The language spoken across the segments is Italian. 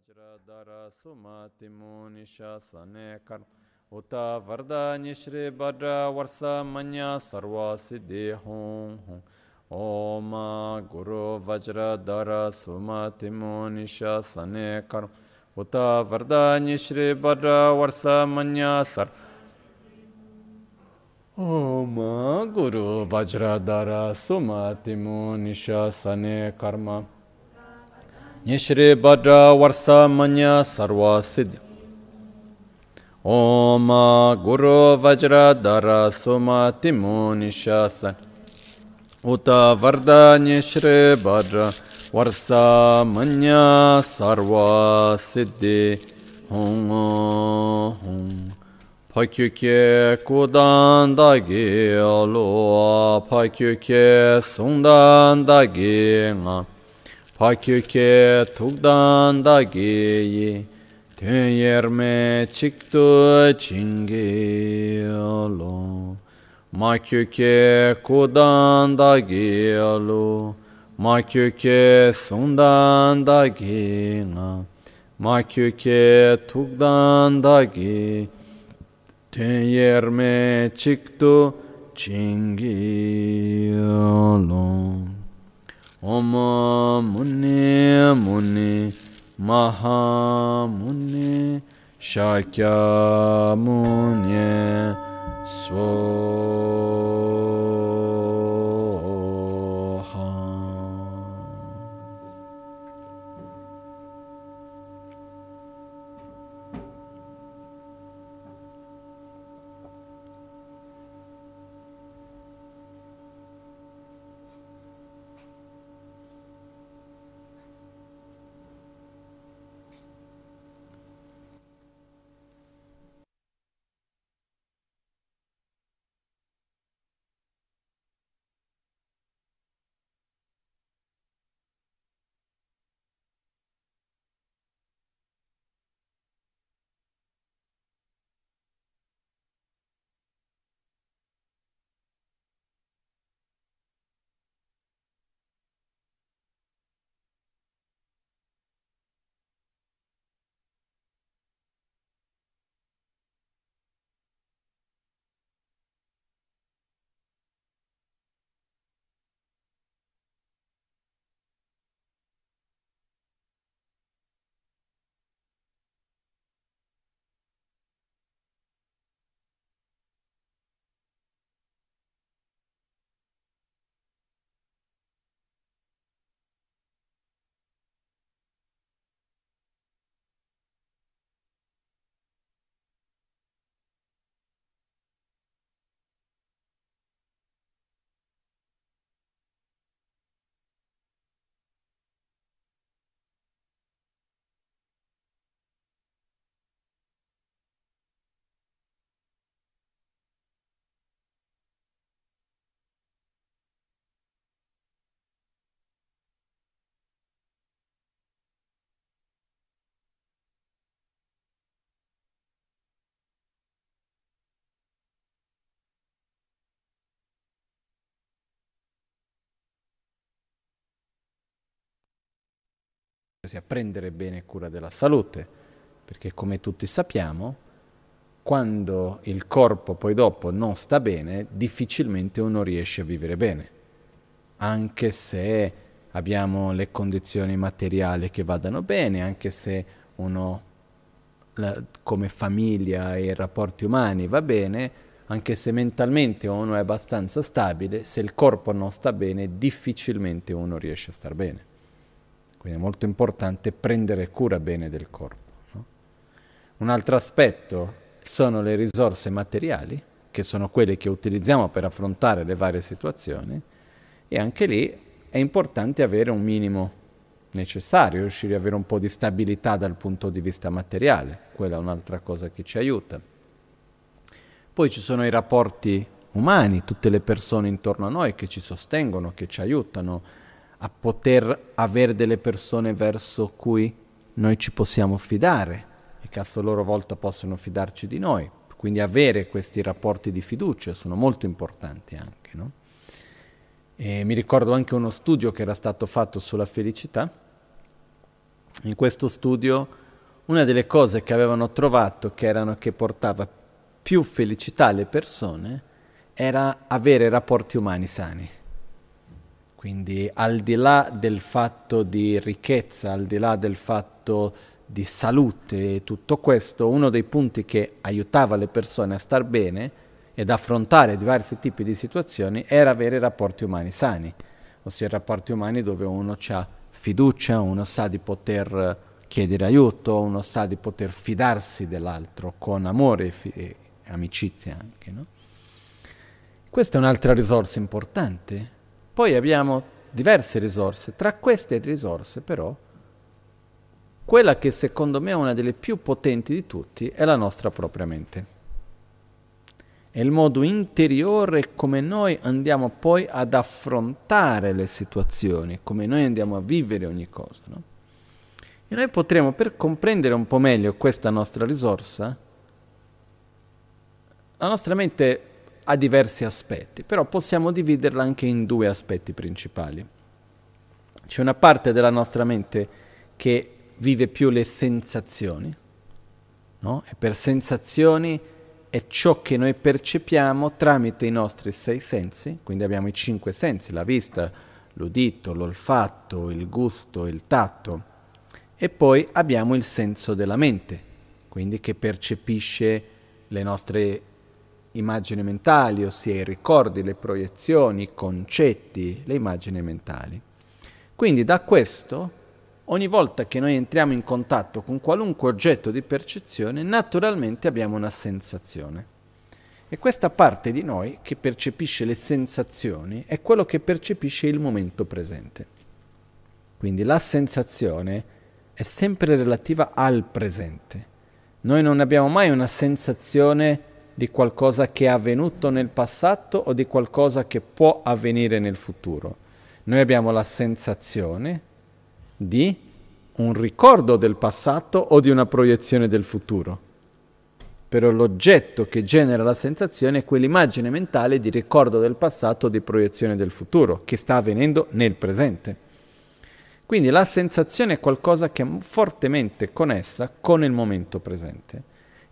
वज्रधर सुमतिमुनिशासने कर्म उत वरदान्य श्री भद्र वर्ष मन सर्वसिद्धि हों हों ओम गुरु वज्रधर सुमतिमुनिशासने कर्म उत वरदान्य श्री भद्र वर्ष मन सर्व ओम गुरु वज्रधर सुमतिमुनिशासने कर्म Yeshri Bhadra Varsa Manya Sarva Siddhi. Om Guru Vajra Dara Soma Timo Nishasan Uta Varda Yeshri Bhadra Varsa Manya Sarva Siddhi. Hong Hong. Pakyuke kudan dagi alo, pakyuke sundan dagi ngam. Pakyüke tukdan da geyi Tün yerme çıktı çingelo Makyüke kudan da gelo Makyüke sundan da gina. Makyüke tukdan da ge Tün yerme çıktı çingelo ओम मुने मुने महामुने शाक्या मुन्य स्व a prendere bene cura della salute, perché come tutti sappiamo, quando il corpo poi dopo non sta bene, difficilmente uno riesce a vivere bene, anche se abbiamo le condizioni materiali che vadano bene, anche se uno la, come famiglia e i rapporti umani va bene, anche se mentalmente uno è abbastanza stabile, se il corpo non sta bene, difficilmente uno riesce a star bene. Quindi è molto importante prendere cura bene del corpo. No? Un altro aspetto sono le risorse materiali, che sono quelle che utilizziamo per affrontare le varie situazioni, e anche lì è importante avere un minimo necessario, riuscire ad avere un po' di stabilità dal punto di vista materiale, quella è un'altra cosa che ci aiuta. Poi ci sono i rapporti umani, tutte le persone intorno a noi che ci sostengono, che ci aiutano, a poter avere delle persone verso cui noi ci possiamo fidare e che a loro volta possono fidarci di noi. Quindi avere questi rapporti di fiducia sono molto importanti anche. No? Mi ricordo anche uno studio che era stato fatto sulla felicità in questo studio una delle cose che avevano trovato che, erano, che portava più felicità alle persone era avere rapporti umani sani. Quindi al di là del fatto di ricchezza, al di là del fatto di salute e tutto questo, uno dei punti che aiutava le persone a star bene ed affrontare diversi tipi di situazioni era avere rapporti umani sani, ossia rapporti umani dove uno ha fiducia, uno sa di poter chiedere aiuto, uno sa di poter fidarsi dell'altro con amore e, fi- e amicizia anche. No? Questa è un'altra risorsa importante. Poi abbiamo diverse risorse, tra queste risorse però quella che secondo me è una delle più potenti di tutti è la nostra propria mente. È il modo interiore come noi andiamo poi ad affrontare le situazioni, come noi andiamo a vivere ogni cosa. No? E noi potremo, per comprendere un po' meglio questa nostra risorsa, la nostra mente ha diversi aspetti, però possiamo dividerla anche in due aspetti principali. C'è una parte della nostra mente che vive più le sensazioni, no? e per sensazioni è ciò che noi percepiamo tramite i nostri sei sensi, quindi abbiamo i cinque sensi, la vista, l'udito, l'olfatto, il gusto, il tatto, e poi abbiamo il senso della mente, quindi che percepisce le nostre immagini mentali, ossia i ricordi, le proiezioni, i concetti, le immagini mentali. Quindi da questo, ogni volta che noi entriamo in contatto con qualunque oggetto di percezione, naturalmente abbiamo una sensazione. E questa parte di noi che percepisce le sensazioni è quello che percepisce il momento presente. Quindi la sensazione è sempre relativa al presente. Noi non abbiamo mai una sensazione di qualcosa che è avvenuto nel passato o di qualcosa che può avvenire nel futuro. Noi abbiamo la sensazione di un ricordo del passato o di una proiezione del futuro. Però l'oggetto che genera la sensazione è quell'immagine mentale di ricordo del passato o di proiezione del futuro, che sta avvenendo nel presente. Quindi la sensazione è qualcosa che è fortemente connessa con il momento presente.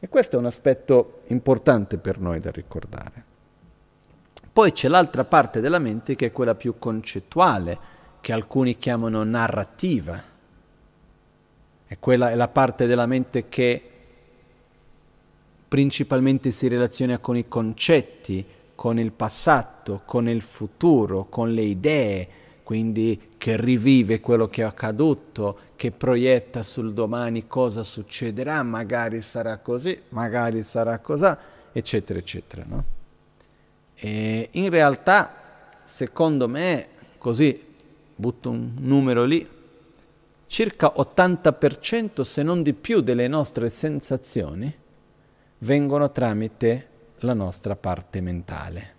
E questo è un aspetto importante per noi da ricordare. Poi c'è l'altra parte della mente che è quella più concettuale, che alcuni chiamano narrativa. E quella è la parte della mente che principalmente si relaziona con i concetti, con il passato, con il futuro, con le idee, quindi che rivive quello che è accaduto, che proietta sul domani cosa succederà, magari sarà così, magari sarà così, eccetera, eccetera. No? E in realtà, secondo me, così butto un numero lì, circa 80% se non di più delle nostre sensazioni vengono tramite la nostra parte mentale.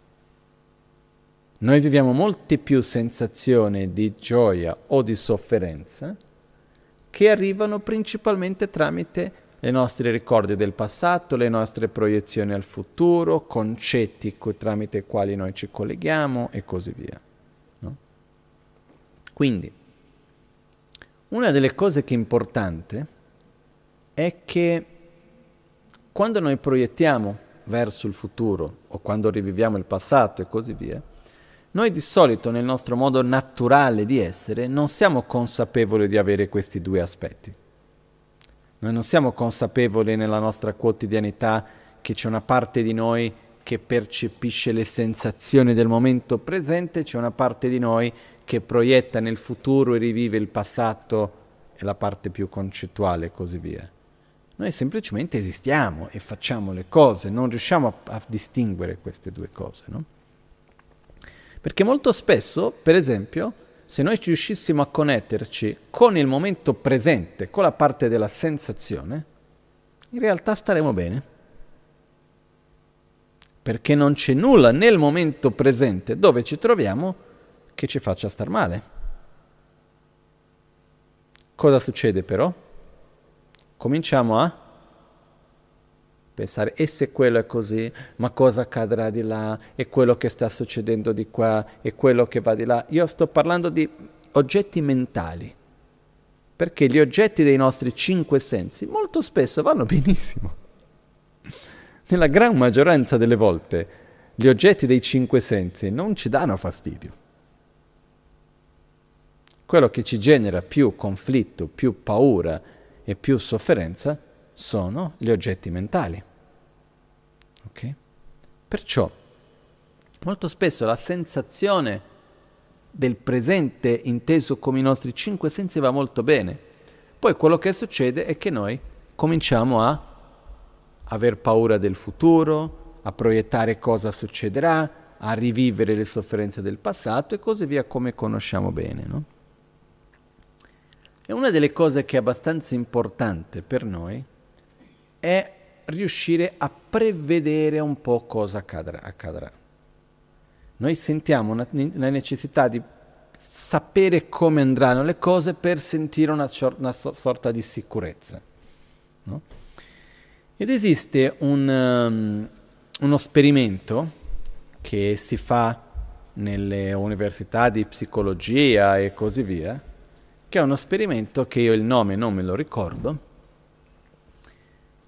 Noi viviamo molte più sensazioni di gioia o di sofferenza che arrivano principalmente tramite i nostri ricordi del passato, le nostre proiezioni al futuro, concetti co- tramite i quali noi ci colleghiamo e così via. No? Quindi, una delle cose che è importante è che quando noi proiettiamo verso il futuro o quando riviviamo il passato e così via, noi di solito nel nostro modo naturale di essere non siamo consapevoli di avere questi due aspetti. Noi non siamo consapevoli nella nostra quotidianità che c'è una parte di noi che percepisce le sensazioni del momento presente, c'è una parte di noi che proietta nel futuro e rivive il passato e la parte più concettuale e così via. Noi semplicemente esistiamo e facciamo le cose, non riusciamo a, a distinguere queste due cose, no? Perché molto spesso, per esempio, se noi riuscissimo a connetterci con il momento presente, con la parte della sensazione, in realtà staremo bene. Perché non c'è nulla nel momento presente dove ci troviamo che ci faccia star male. Cosa succede però? Cominciamo a pensare e se quello è così, ma cosa accadrà di là, e quello che sta succedendo di qua, e quello che va di là. Io sto parlando di oggetti mentali. perché gli oggetti dei nostri cinque sensi molto spesso vanno benissimo. Nella gran maggioranza delle volte gli oggetti dei cinque sensi non ci danno fastidio. Quello che ci genera più conflitto, più paura e più sofferenza sono gli oggetti mentali. Perciò molto spesso la sensazione del presente inteso come i nostri cinque sensi va molto bene. Poi quello che succede è che noi cominciamo a aver paura del futuro, a proiettare cosa succederà, a rivivere le sofferenze del passato e così via come conosciamo bene. No? E una delle cose che è abbastanza importante per noi è riuscire a prevedere un po' cosa accadrà. accadrà. Noi sentiamo una, la necessità di sapere come andranno le cose per sentire una, una sorta di sicurezza. No? Ed esiste un, um, uno sperimento che si fa nelle università di psicologia e così via, che è uno sperimento che io il nome non me lo ricordo,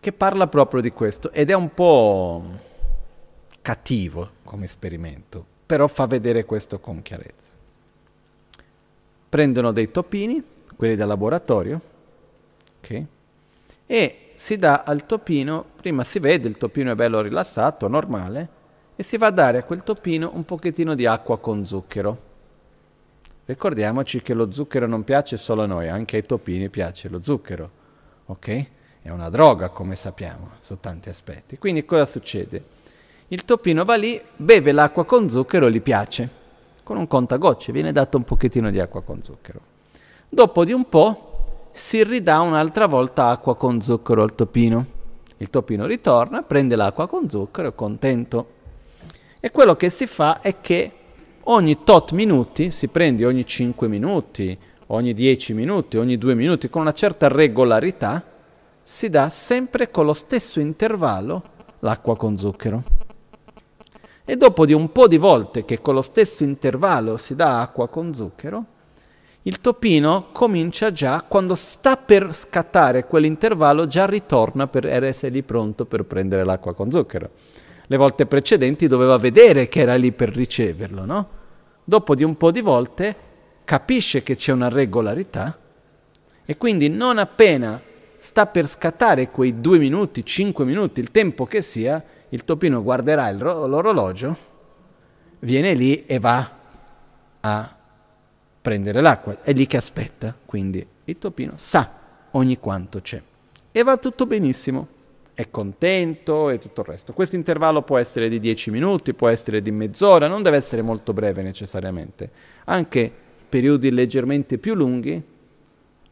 che parla proprio di questo ed è un po' cattivo come esperimento, però fa vedere questo con chiarezza. Prendono dei topini, quelli da laboratorio, okay, e si dà al topino, prima si vede il topino è bello rilassato, normale, e si va a dare a quel topino un pochettino di acqua con zucchero. Ricordiamoci che lo zucchero non piace solo a noi, anche ai topini piace lo zucchero, ok? È una droga, come sappiamo, su tanti aspetti. Quindi cosa succede? Il topino va lì, beve l'acqua con zucchero e gli piace. Con un contagocce viene dato un pochettino di acqua con zucchero. Dopo di un po' si ridà un'altra volta acqua con zucchero al topino. Il topino ritorna, prende l'acqua con zucchero, è contento. E quello che si fa è che ogni tot minuti, si prende ogni 5 minuti, ogni 10 minuti, ogni 2 minuti, con una certa regolarità, si dà sempre con lo stesso intervallo l'acqua con zucchero. E dopo di un po' di volte che con lo stesso intervallo si dà acqua con zucchero, il topino comincia già, quando sta per scattare quell'intervallo, già ritorna per essere lì pronto per prendere l'acqua con zucchero. Le volte precedenti doveva vedere che era lì per riceverlo, no? Dopo di un po' di volte capisce che c'è una regolarità e quindi non appena sta per scattare quei due minuti, cinque minuti, il tempo che sia, il topino guarderà il ro- l'orologio, viene lì e va a prendere l'acqua. È lì che aspetta, quindi il topino sa ogni quanto c'è. E va tutto benissimo, è contento e tutto il resto. Questo intervallo può essere di 10 minuti, può essere di mezz'ora, non deve essere molto breve necessariamente. Anche periodi leggermente più lunghi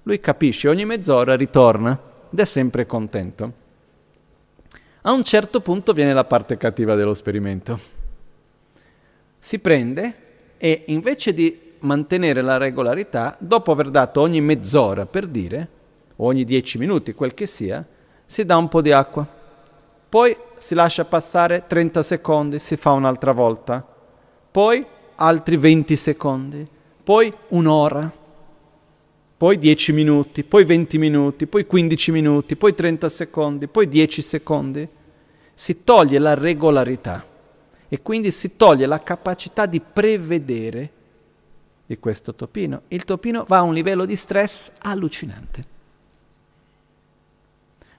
lui capisce, ogni mezz'ora ritorna ed è sempre contento. A un certo punto viene la parte cattiva dello esperimento. Si prende e invece di mantenere la regolarità, dopo aver dato ogni mezz'ora per dire, o ogni dieci minuti, quel che sia, si dà un po' di acqua. Poi si lascia passare 30 secondi, si fa un'altra volta. Poi altri 20 secondi. Poi un'ora poi 10 minuti, poi 20 minuti, poi 15 minuti, poi 30 secondi, poi 10 secondi. Si toglie la regolarità e quindi si toglie la capacità di prevedere di questo topino. Il topino va a un livello di stress allucinante.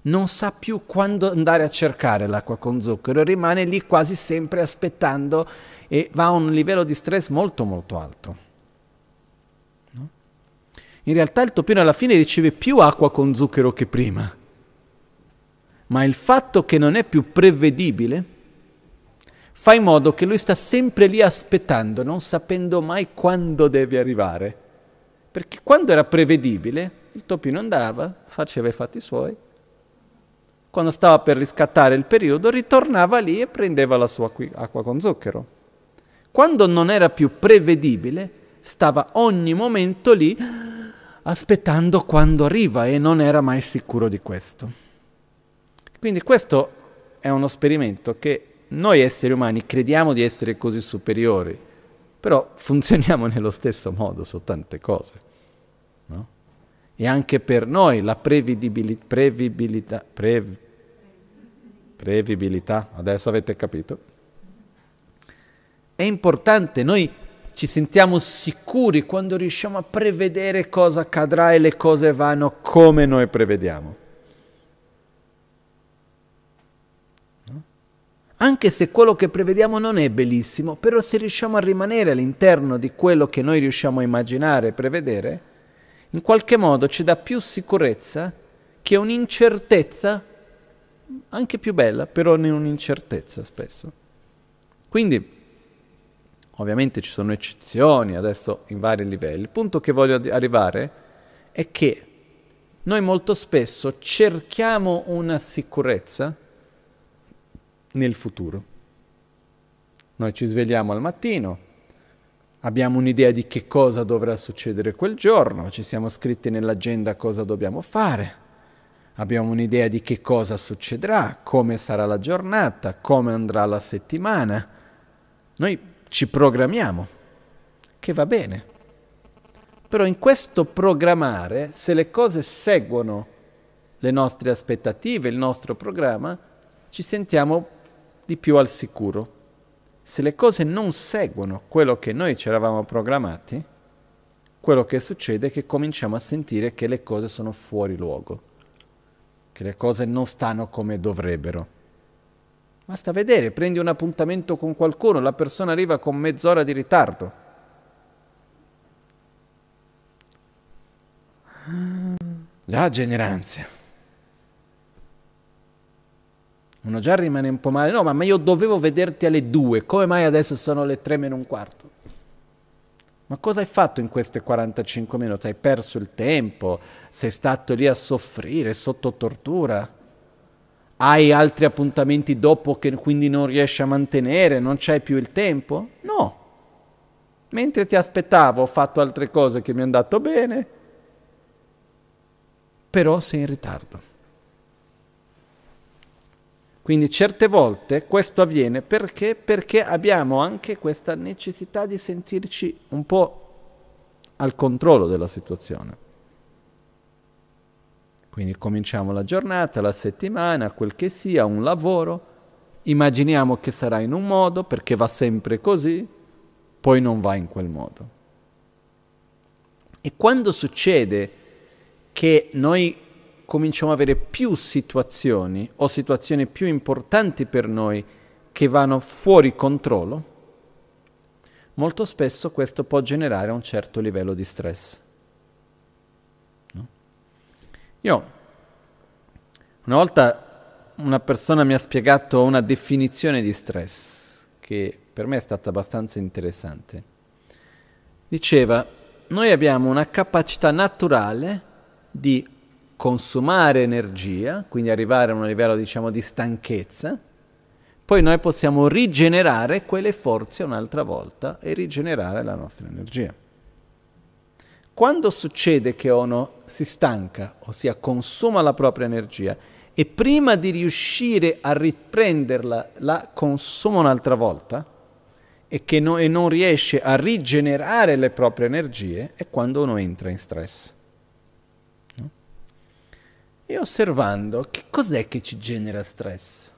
Non sa più quando andare a cercare l'acqua con zucchero, rimane lì quasi sempre aspettando e va a un livello di stress molto molto alto. In realtà il topino alla fine riceve più acqua con zucchero che prima. Ma il fatto che non è più prevedibile fa in modo che lui sta sempre lì aspettando, non sapendo mai quando deve arrivare. Perché quando era prevedibile, il topino andava, faceva i fatti suoi. Quando stava per riscattare il periodo, ritornava lì e prendeva la sua acqua con zucchero. Quando non era più prevedibile, stava ogni momento lì aspettando quando arriva e non era mai sicuro di questo. Quindi questo è uno sperimento che noi esseri umani crediamo di essere così superiori, però funzioniamo nello stesso modo su tante cose. No? e anche per noi la prevedibilità, prev, prevedibilità, adesso avete capito? È importante, noi ci sentiamo sicuri quando riusciamo a prevedere cosa accadrà e le cose vanno come noi prevediamo. Anche se quello che prevediamo non è bellissimo, però se riusciamo a rimanere all'interno di quello che noi riusciamo a immaginare e prevedere, in qualche modo ci dà più sicurezza che un'incertezza, anche più bella, però in un'incertezza spesso. Quindi, ovviamente ci sono eccezioni adesso in vari livelli. Il punto che voglio arrivare è che noi molto spesso cerchiamo una sicurezza nel futuro. Noi ci svegliamo al mattino, abbiamo un'idea di che cosa dovrà succedere quel giorno, ci siamo scritti nell'agenda cosa dobbiamo fare, abbiamo un'idea di che cosa succederà, come sarà la giornata, come andrà la settimana. Noi ci programmiamo, che va bene. Però in questo programmare, se le cose seguono le nostre aspettative, il nostro programma, ci sentiamo di più al sicuro se le cose non seguono quello che noi ci eravamo programmati, quello che succede è che cominciamo a sentire che le cose sono fuori luogo, che le cose non stanno come dovrebbero. Basta vedere, prendi un appuntamento con qualcuno, la persona arriva con mezz'ora di ritardo. Già generanza. Uno già rimane un po' male, no, ma io dovevo vederti alle due, come mai adesso sono le tre meno un quarto? Ma cosa hai fatto in queste 45 minuti? Hai perso il tempo? Sei stato lì a soffrire sotto tortura? Hai altri appuntamenti dopo che quindi non riesci a mantenere? Non c'hai più il tempo? No. Mentre ti aspettavo ho fatto altre cose che mi hanno dato bene, però sei in ritardo. Quindi certe volte questo avviene perché? Perché abbiamo anche questa necessità di sentirci un po' al controllo della situazione. Quindi cominciamo la giornata, la settimana, quel che sia, un lavoro, immaginiamo che sarà in un modo perché va sempre così, poi non va in quel modo. E quando succede che noi cominciamo ad avere più situazioni o situazioni più importanti per noi che vanno fuori controllo, molto spesso questo può generare un certo livello di stress. Io una volta una persona mi ha spiegato una definizione di stress che per me è stata abbastanza interessante. Diceva, noi abbiamo una capacità naturale di consumare energia, quindi arrivare a un livello diciamo di stanchezza, poi noi possiamo rigenerare quelle forze un'altra volta e rigenerare la nostra energia. Quando succede che uno si stanca, ossia consuma la propria energia, e prima di riuscire a riprenderla la consuma un'altra volta, e che no, e non riesce a rigenerare le proprie energie, è quando uno entra in stress e osservando che cos'è che ci genera stress.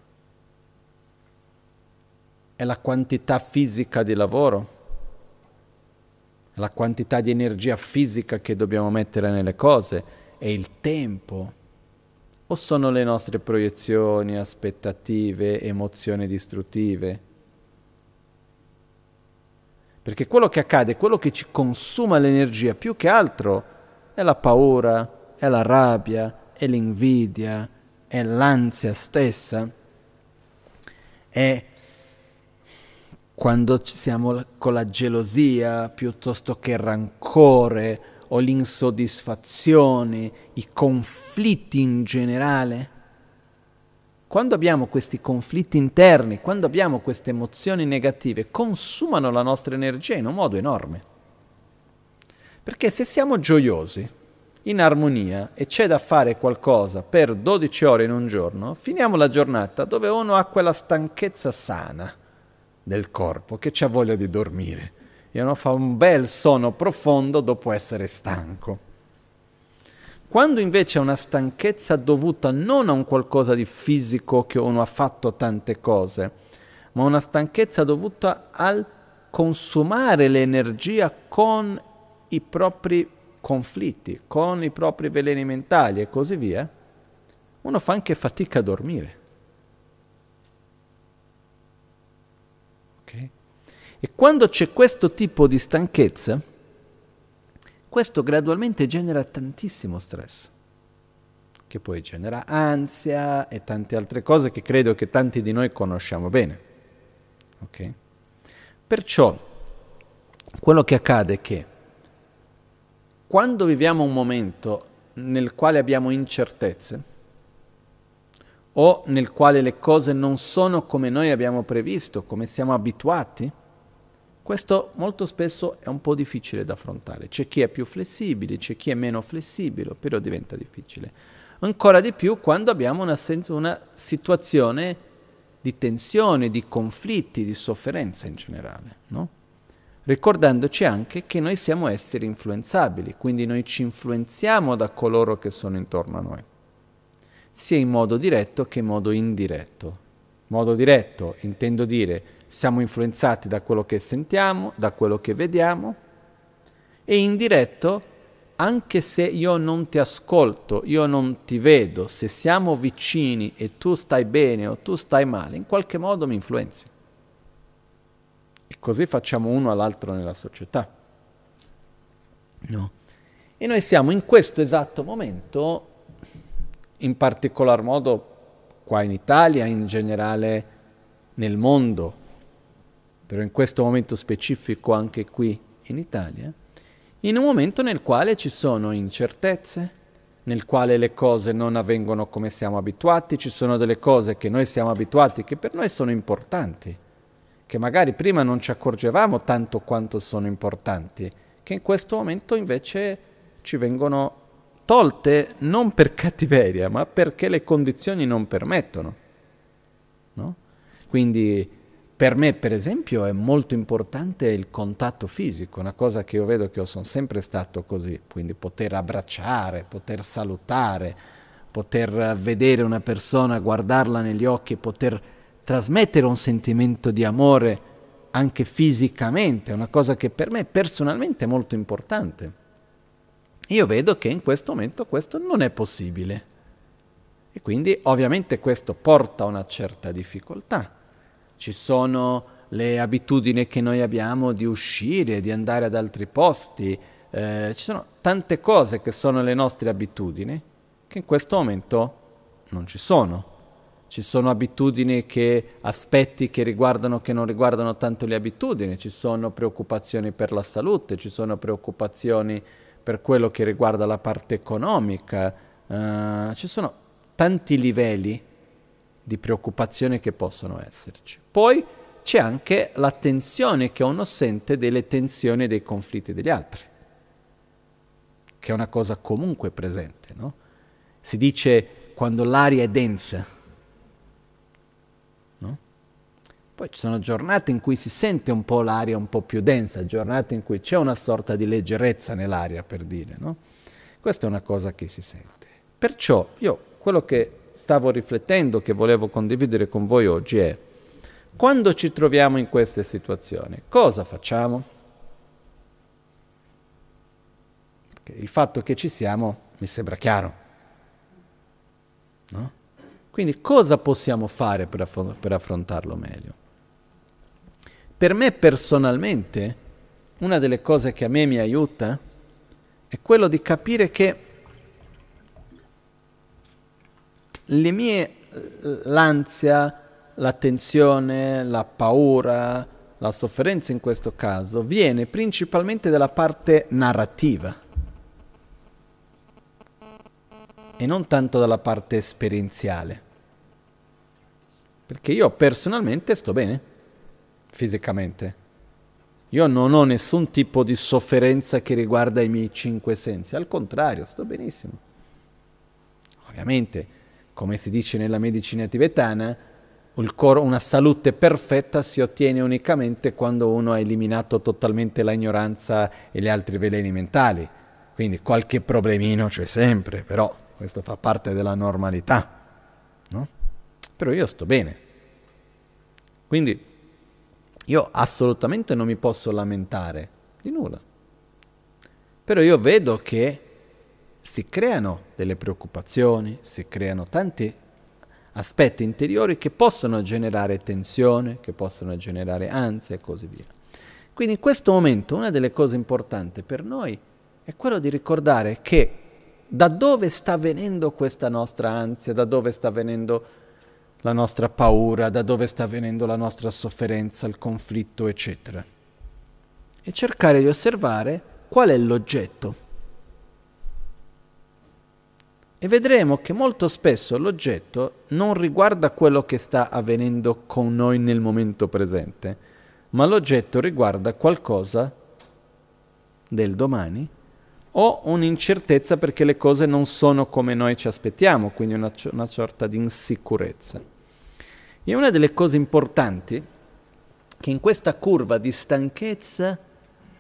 È la quantità fisica di lavoro? La quantità di energia fisica che dobbiamo mettere nelle cose? È il tempo? O sono le nostre proiezioni, aspettative, emozioni distruttive? Perché quello che accade, quello che ci consuma l'energia più che altro è la paura, è la rabbia, è l'invidia, è l'ansia stessa, è quando siamo con la gelosia piuttosto che il rancore o l'insoddisfazione, i conflitti in generale. Quando abbiamo questi conflitti interni, quando abbiamo queste emozioni negative, consumano la nostra energia in un modo enorme. Perché se siamo gioiosi, in armonia e c'è da fare qualcosa per 12 ore in un giorno, finiamo la giornata dove uno ha quella stanchezza sana del corpo che ha voglia di dormire e uno fa un bel sonno profondo dopo essere stanco. Quando invece è una stanchezza dovuta non a un qualcosa di fisico che uno ha fatto tante cose, ma una stanchezza dovuta al consumare l'energia con i propri conflitti, con i propri veleni mentali e così via, uno fa anche fatica a dormire. E quando c'è questo tipo di stanchezza, questo gradualmente genera tantissimo stress, che poi genera ansia e tante altre cose che credo che tanti di noi conosciamo bene. Okay? Perciò quello che accade è che quando viviamo un momento nel quale abbiamo incertezze o nel quale le cose non sono come noi abbiamo previsto, come siamo abituati, questo molto spesso è un po' difficile da affrontare. C'è chi è più flessibile, c'è chi è meno flessibile, però diventa difficile. Ancora di più quando abbiamo una, senza, una situazione di tensione, di conflitti, di sofferenza in generale, no? ricordandoci anche che noi siamo esseri influenzabili, quindi noi ci influenziamo da coloro che sono intorno a noi, sia in modo diretto che in modo indiretto. Modo diretto intendo dire siamo influenzati da quello che sentiamo, da quello che vediamo, e indiretto, anche se io non ti ascolto, io non ti vedo, se siamo vicini e tu stai bene o tu stai male, in qualche modo mi influenzi. E così facciamo uno all'altro nella società. No. E noi siamo in questo esatto momento, in particolar modo qua in Italia, in generale nel mondo, però in questo momento specifico anche qui in Italia, in un momento nel quale ci sono incertezze, nel quale le cose non avvengono come siamo abituati, ci sono delle cose che noi siamo abituati che per noi sono importanti, che magari prima non ci accorgevamo tanto quanto sono importanti, che in questo momento invece ci vengono tolte non per cattiveria, ma perché le condizioni non permettono. No? Quindi per me, per esempio, è molto importante il contatto fisico, una cosa che io vedo che io sono sempre stato così, quindi poter abbracciare, poter salutare, poter vedere una persona, guardarla negli occhi, poter trasmettere un sentimento di amore anche fisicamente, è una cosa che per me personalmente è molto importante. Io vedo che in questo momento questo non è possibile. E quindi ovviamente questo porta a una certa difficoltà ci sono le abitudini che noi abbiamo di uscire, di andare ad altri posti, eh, ci sono tante cose che sono le nostre abitudini che in questo momento non ci sono. Ci sono abitudini che, aspetti che riguardano, che non riguardano tanto le abitudini, ci sono preoccupazioni per la salute, ci sono preoccupazioni per quello che riguarda la parte economica, uh, ci sono tanti livelli di preoccupazione che possono esserci. Poi c'è anche la tensione che uno sente delle tensioni e dei conflitti degli altri, che è una cosa comunque presente. No? Si dice quando l'aria è densa. No? Poi ci sono giornate in cui si sente un po' l'aria un po' più densa, giornate in cui c'è una sorta di leggerezza nell'aria, per dire. No? Questa è una cosa che si sente. Perciò io quello che stavo riflettendo, che volevo condividere con voi oggi è, quando ci troviamo in queste situazioni, cosa facciamo? Il fatto che ci siamo mi sembra chiaro. No? Quindi cosa possiamo fare per, per affrontarlo meglio? Per me personalmente, una delle cose che a me mi aiuta è quello di capire che le mie, l'ansia, la tensione, la paura, la sofferenza in questo caso viene principalmente dalla parte narrativa e non tanto dalla parte esperienziale. Perché io personalmente sto bene, fisicamente. Io non ho nessun tipo di sofferenza che riguarda i miei cinque sensi, al contrario, sto benissimo. Ovviamente come si dice nella medicina tibetana, una salute perfetta si ottiene unicamente quando uno ha eliminato totalmente la ignoranza e gli altri veleni mentali. quindi qualche problemino c'è sempre, però questo fa parte della normalità, no? Però io sto bene. Quindi io assolutamente non mi posso lamentare di nulla. Però io vedo che si creano delle preoccupazioni, si creano tanti aspetti interiori che possono generare tensione, che possono generare ansia e così via. Quindi in questo momento una delle cose importanti per noi è quello di ricordare che da dove sta venendo questa nostra ansia, da dove sta venendo la nostra paura, da dove sta venendo la nostra sofferenza, il conflitto, eccetera. E cercare di osservare qual è l'oggetto. E vedremo che molto spesso l'oggetto non riguarda quello che sta avvenendo con noi nel momento presente, ma l'oggetto riguarda qualcosa del domani o un'incertezza perché le cose non sono come noi ci aspettiamo, quindi una, una sorta di insicurezza. E una delle cose importanti che in questa curva di stanchezza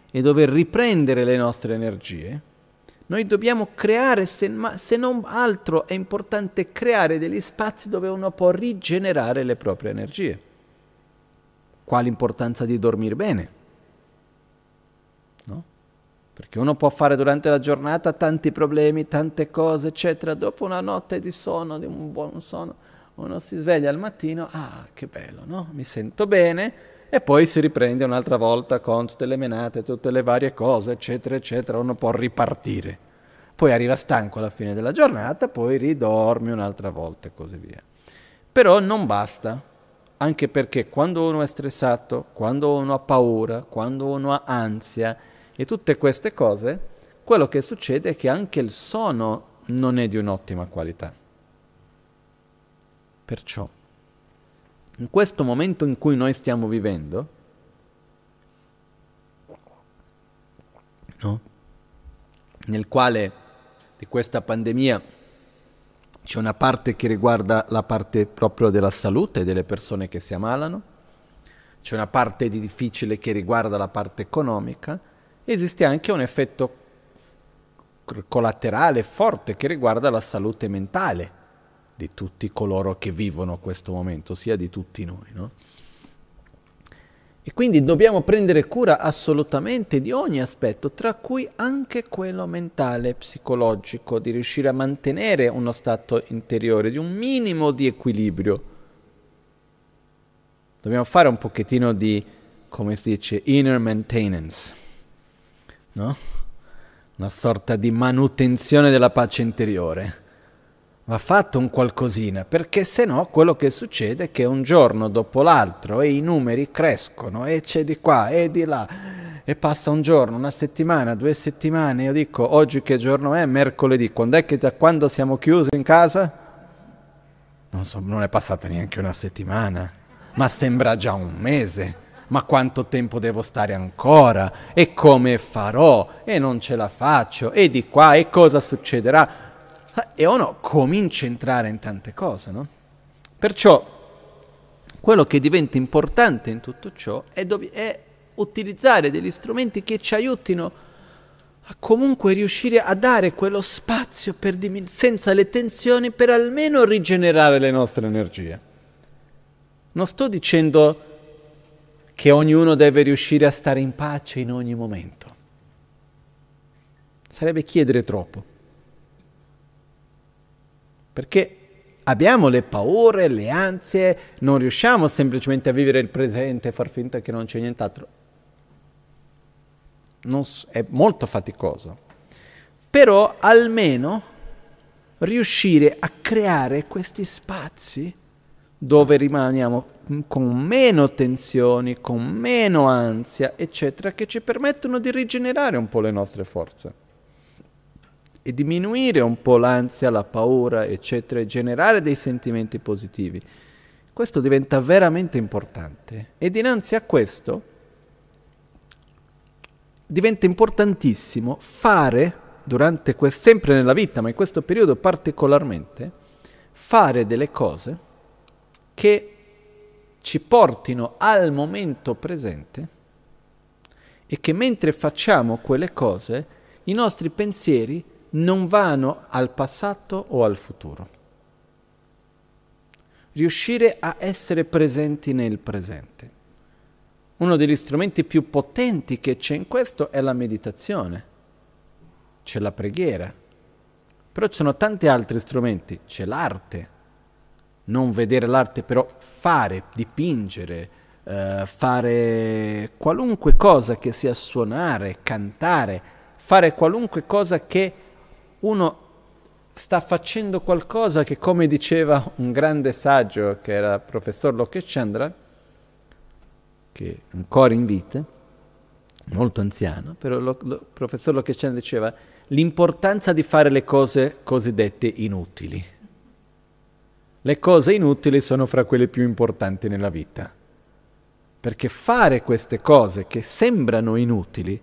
e dover riprendere le nostre energie, noi dobbiamo creare, se, ma, se non altro è importante creare degli spazi dove uno può rigenerare le proprie energie. Qual l'importanza di dormire bene? No? Perché uno può fare durante la giornata tanti problemi, tante cose, eccetera. Dopo una notte di sonno, di un buon sonno, uno si sveglia al mattino, ah, che bello, no? Mi sento bene, e poi si riprende un'altra volta con tutte le menate, tutte le varie cose, eccetera, eccetera, uno può ripartire. Poi arriva stanco alla fine della giornata, poi ridormi un'altra volta e così via. Però non basta, anche perché quando uno è stressato, quando uno ha paura, quando uno ha ansia e tutte queste cose, quello che succede è che anche il sonno non è di un'ottima qualità. Perciò in questo momento in cui noi stiamo vivendo, no? nel quale di questa pandemia c'è una parte che riguarda la parte proprio della salute delle persone che si ammalano, c'è una parte di difficile che riguarda la parte economica, esiste anche un effetto collaterale forte che riguarda la salute mentale di tutti coloro che vivono questo momento, sia di tutti noi. No? E quindi dobbiamo prendere cura assolutamente di ogni aspetto, tra cui anche quello mentale, psicologico, di riuscire a mantenere uno stato interiore, di un minimo di equilibrio. Dobbiamo fare un pochettino di, come si dice, inner maintenance, no? Una sorta di manutenzione della pace interiore va fatto un qualcosina, perché se no quello che succede è che un giorno dopo l'altro e i numeri crescono e c'è di qua e di là e passa un giorno, una settimana, due settimane, io dico oggi che giorno è? Mercoledì, quando è che da quando siamo chiusi in casa? Non, so, non è passata neanche una settimana, ma sembra già un mese. Ma quanto tempo devo stare ancora? E come farò? E non ce la faccio? E di qua? E cosa succederà? E uno comincia a entrare in tante cose, no? Perciò quello che diventa importante in tutto ciò è, dov- è utilizzare degli strumenti che ci aiutino a comunque riuscire a dare quello spazio dimin- senza le tensioni per almeno rigenerare le nostre energie. Non sto dicendo che ognuno deve riuscire a stare in pace in ogni momento. Sarebbe chiedere troppo. Perché abbiamo le paure, le ansie, non riusciamo semplicemente a vivere il presente e far finta che non c'è nient'altro. Non, è molto faticoso. Però almeno riuscire a creare questi spazi dove rimaniamo con meno tensioni, con meno ansia, eccetera, che ci permettono di rigenerare un po' le nostre forze e diminuire un po' l'ansia, la paura, eccetera, e generare dei sentimenti positivi. Questo diventa veramente importante e dinanzi a questo diventa importantissimo fare, durante que- sempre nella vita, ma in questo periodo particolarmente, fare delle cose che ci portino al momento presente e che mentre facciamo quelle cose i nostri pensieri non vanno al passato o al futuro. Riuscire a essere presenti nel presente. Uno degli strumenti più potenti che c'è in questo è la meditazione, c'è la preghiera, però ci sono tanti altri strumenti, c'è l'arte, non vedere l'arte, però fare, dipingere, eh, fare qualunque cosa che sia suonare, cantare, fare qualunque cosa che uno sta facendo qualcosa che, come diceva un grande saggio che era il professor Lokechandra, che è ancora in vita, molto anziano, però il professor Lokechandra diceva l'importanza di fare le cose cosiddette inutili. Le cose inutili sono fra quelle più importanti nella vita. Perché fare queste cose che sembrano inutili,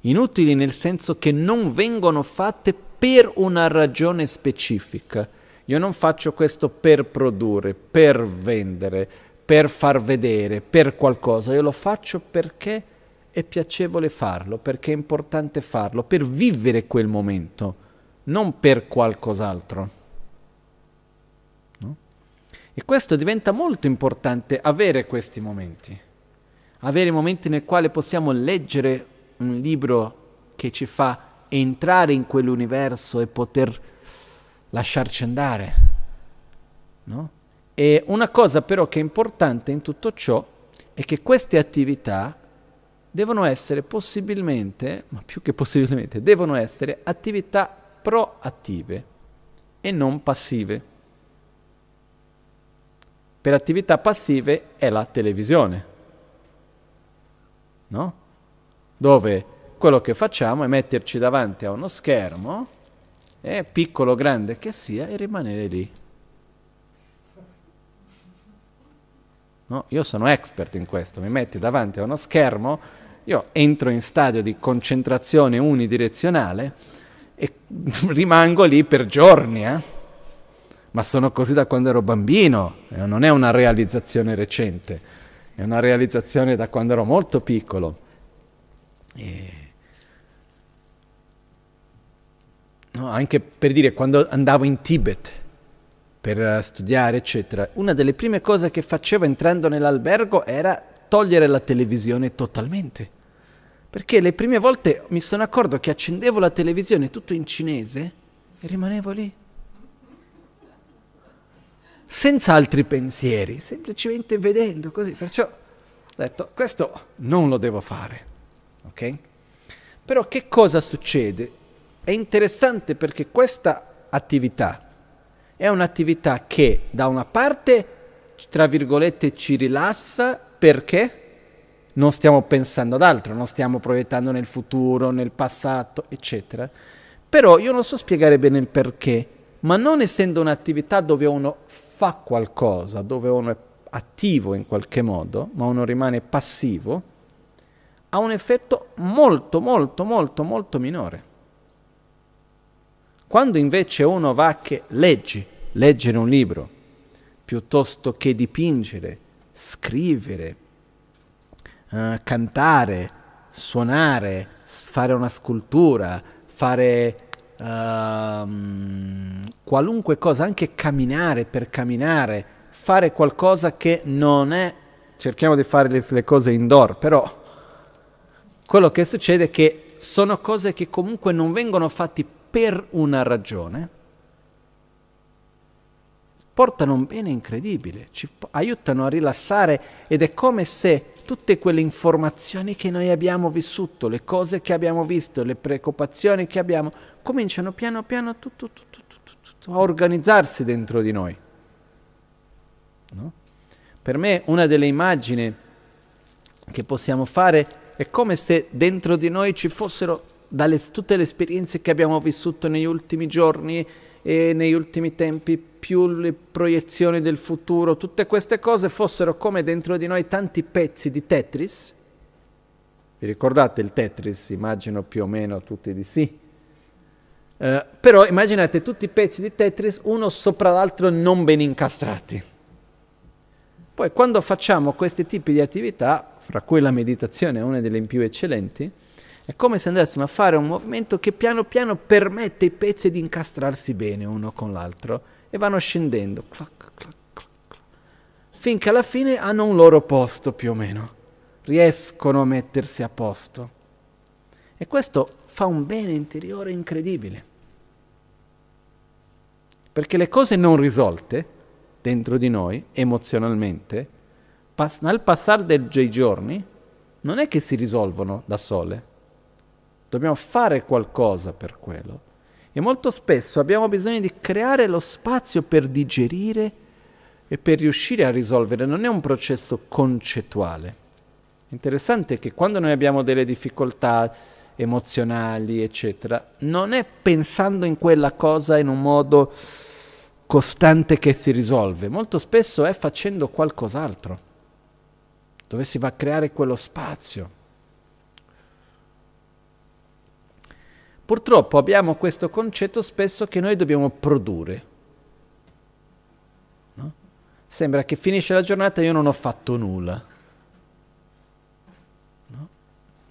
inutili nel senso che non vengono fatte per una ragione specifica. Io non faccio questo per produrre, per vendere, per far vedere, per qualcosa. Io lo faccio perché è piacevole farlo, perché è importante farlo, per vivere quel momento, non per qualcos'altro. No? E questo diventa molto importante, avere questi momenti. Avere momenti nel quale possiamo leggere un libro che ci fa entrare in quell'universo e poter lasciarci andare. No? E una cosa però che è importante in tutto ciò è che queste attività devono essere possibilmente, ma più che possibilmente, devono essere attività proattive e non passive. Per attività passive è la televisione, no? Dove quello che facciamo è metterci davanti a uno schermo, eh, piccolo o grande che sia, e rimanere lì. No? Io sono expert in questo, mi metti davanti a uno schermo, io entro in stadio di concentrazione unidirezionale e rimango lì per giorni, eh? ma sono così da quando ero bambino, eh, non è una realizzazione recente, è una realizzazione da quando ero molto piccolo. E no? anche per dire quando andavo in Tibet per uh, studiare, eccetera, una delle prime cose che facevo entrando nell'albergo era togliere la televisione totalmente. Perché le prime volte mi sono accorto che accendevo la televisione tutto in cinese e rimanevo lì. Senza altri pensieri, semplicemente vedendo così. Perciò ho detto, questo non lo devo fare. Ok? Però che cosa succede? È interessante perché questa attività è un'attività che da una parte, tra virgolette, ci rilassa perché non stiamo pensando ad altro, non stiamo proiettando nel futuro, nel passato, eccetera. Però io non so spiegare bene il perché, ma non essendo un'attività dove uno fa qualcosa, dove uno è attivo in qualche modo, ma uno rimane passivo, ha un effetto molto, molto, molto, molto minore. Quando invece uno va che legge, leggere un libro, piuttosto che dipingere, scrivere, uh, cantare, suonare, fare una scultura, fare uh, qualunque cosa, anche camminare per camminare, fare qualcosa che non è, cerchiamo di fare le, le cose indoor, però quello che succede è che sono cose che comunque non vengono fatte per una ragione, portano un bene incredibile, ci aiutano a rilassare ed è come se tutte quelle informazioni che noi abbiamo vissuto, le cose che abbiamo visto, le preoccupazioni che abbiamo, cominciano piano piano tutto, tutto, tutto, a organizzarsi dentro di noi. No? Per me una delle immagini che possiamo fare è come se dentro di noi ci fossero dalle tutte le esperienze che abbiamo vissuto negli ultimi giorni e negli ultimi tempi, più le proiezioni del futuro, tutte queste cose fossero come dentro di noi tanti pezzi di Tetris. Vi ricordate il Tetris? Immagino più o meno tutti di sì. Uh, però immaginate tutti i pezzi di Tetris uno sopra l'altro non ben incastrati. Poi quando facciamo questi tipi di attività, fra cui la meditazione è una delle più eccellenti, È come se andassimo a fare un movimento che piano piano permette ai pezzi di incastrarsi bene uno con l'altro e vanno scendendo, clac, clac, clac, finché alla fine hanno un loro posto più o meno, riescono a mettersi a posto. E questo fa un bene interiore incredibile. Perché le cose non risolte dentro di noi, emozionalmente, pass- nel passare dei giorni, non è che si risolvono da sole dobbiamo fare qualcosa per quello. E molto spesso abbiamo bisogno di creare lo spazio per digerire e per riuscire a risolvere. Non è un processo concettuale. Interessante che quando noi abbiamo delle difficoltà emozionali, eccetera, non è pensando in quella cosa in un modo costante che si risolve, molto spesso è facendo qualcos'altro, dove si va a creare quello spazio. Purtroppo abbiamo questo concetto spesso che noi dobbiamo produrre. No? Sembra che finisce la giornata e io non ho fatto nulla. No?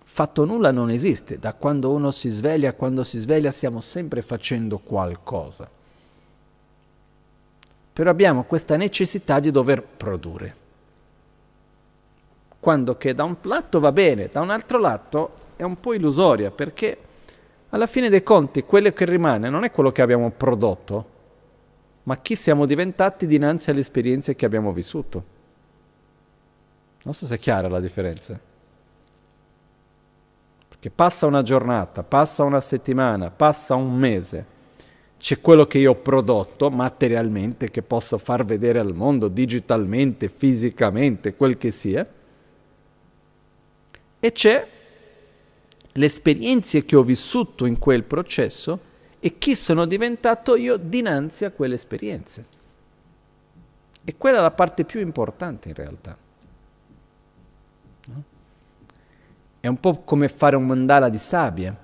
Fatto nulla non esiste, da quando uno si sveglia a quando si sveglia stiamo sempre facendo qualcosa. Però abbiamo questa necessità di dover produrre. Quando che da un lato va bene, da un altro lato è un po' illusoria perché alla fine dei conti quello che rimane non è quello che abbiamo prodotto, ma chi siamo diventati dinanzi alle esperienze che abbiamo vissuto. Non so se è chiara la differenza. Perché passa una giornata, passa una settimana, passa un mese, c'è quello che io ho prodotto materialmente, che posso far vedere al mondo digitalmente, fisicamente, quel che sia, e c'è le esperienze che ho vissuto in quel processo e chi sono diventato io dinanzi a quelle esperienze. E quella è la parte più importante in realtà. No? È un po' come fare un mandala di sabbia.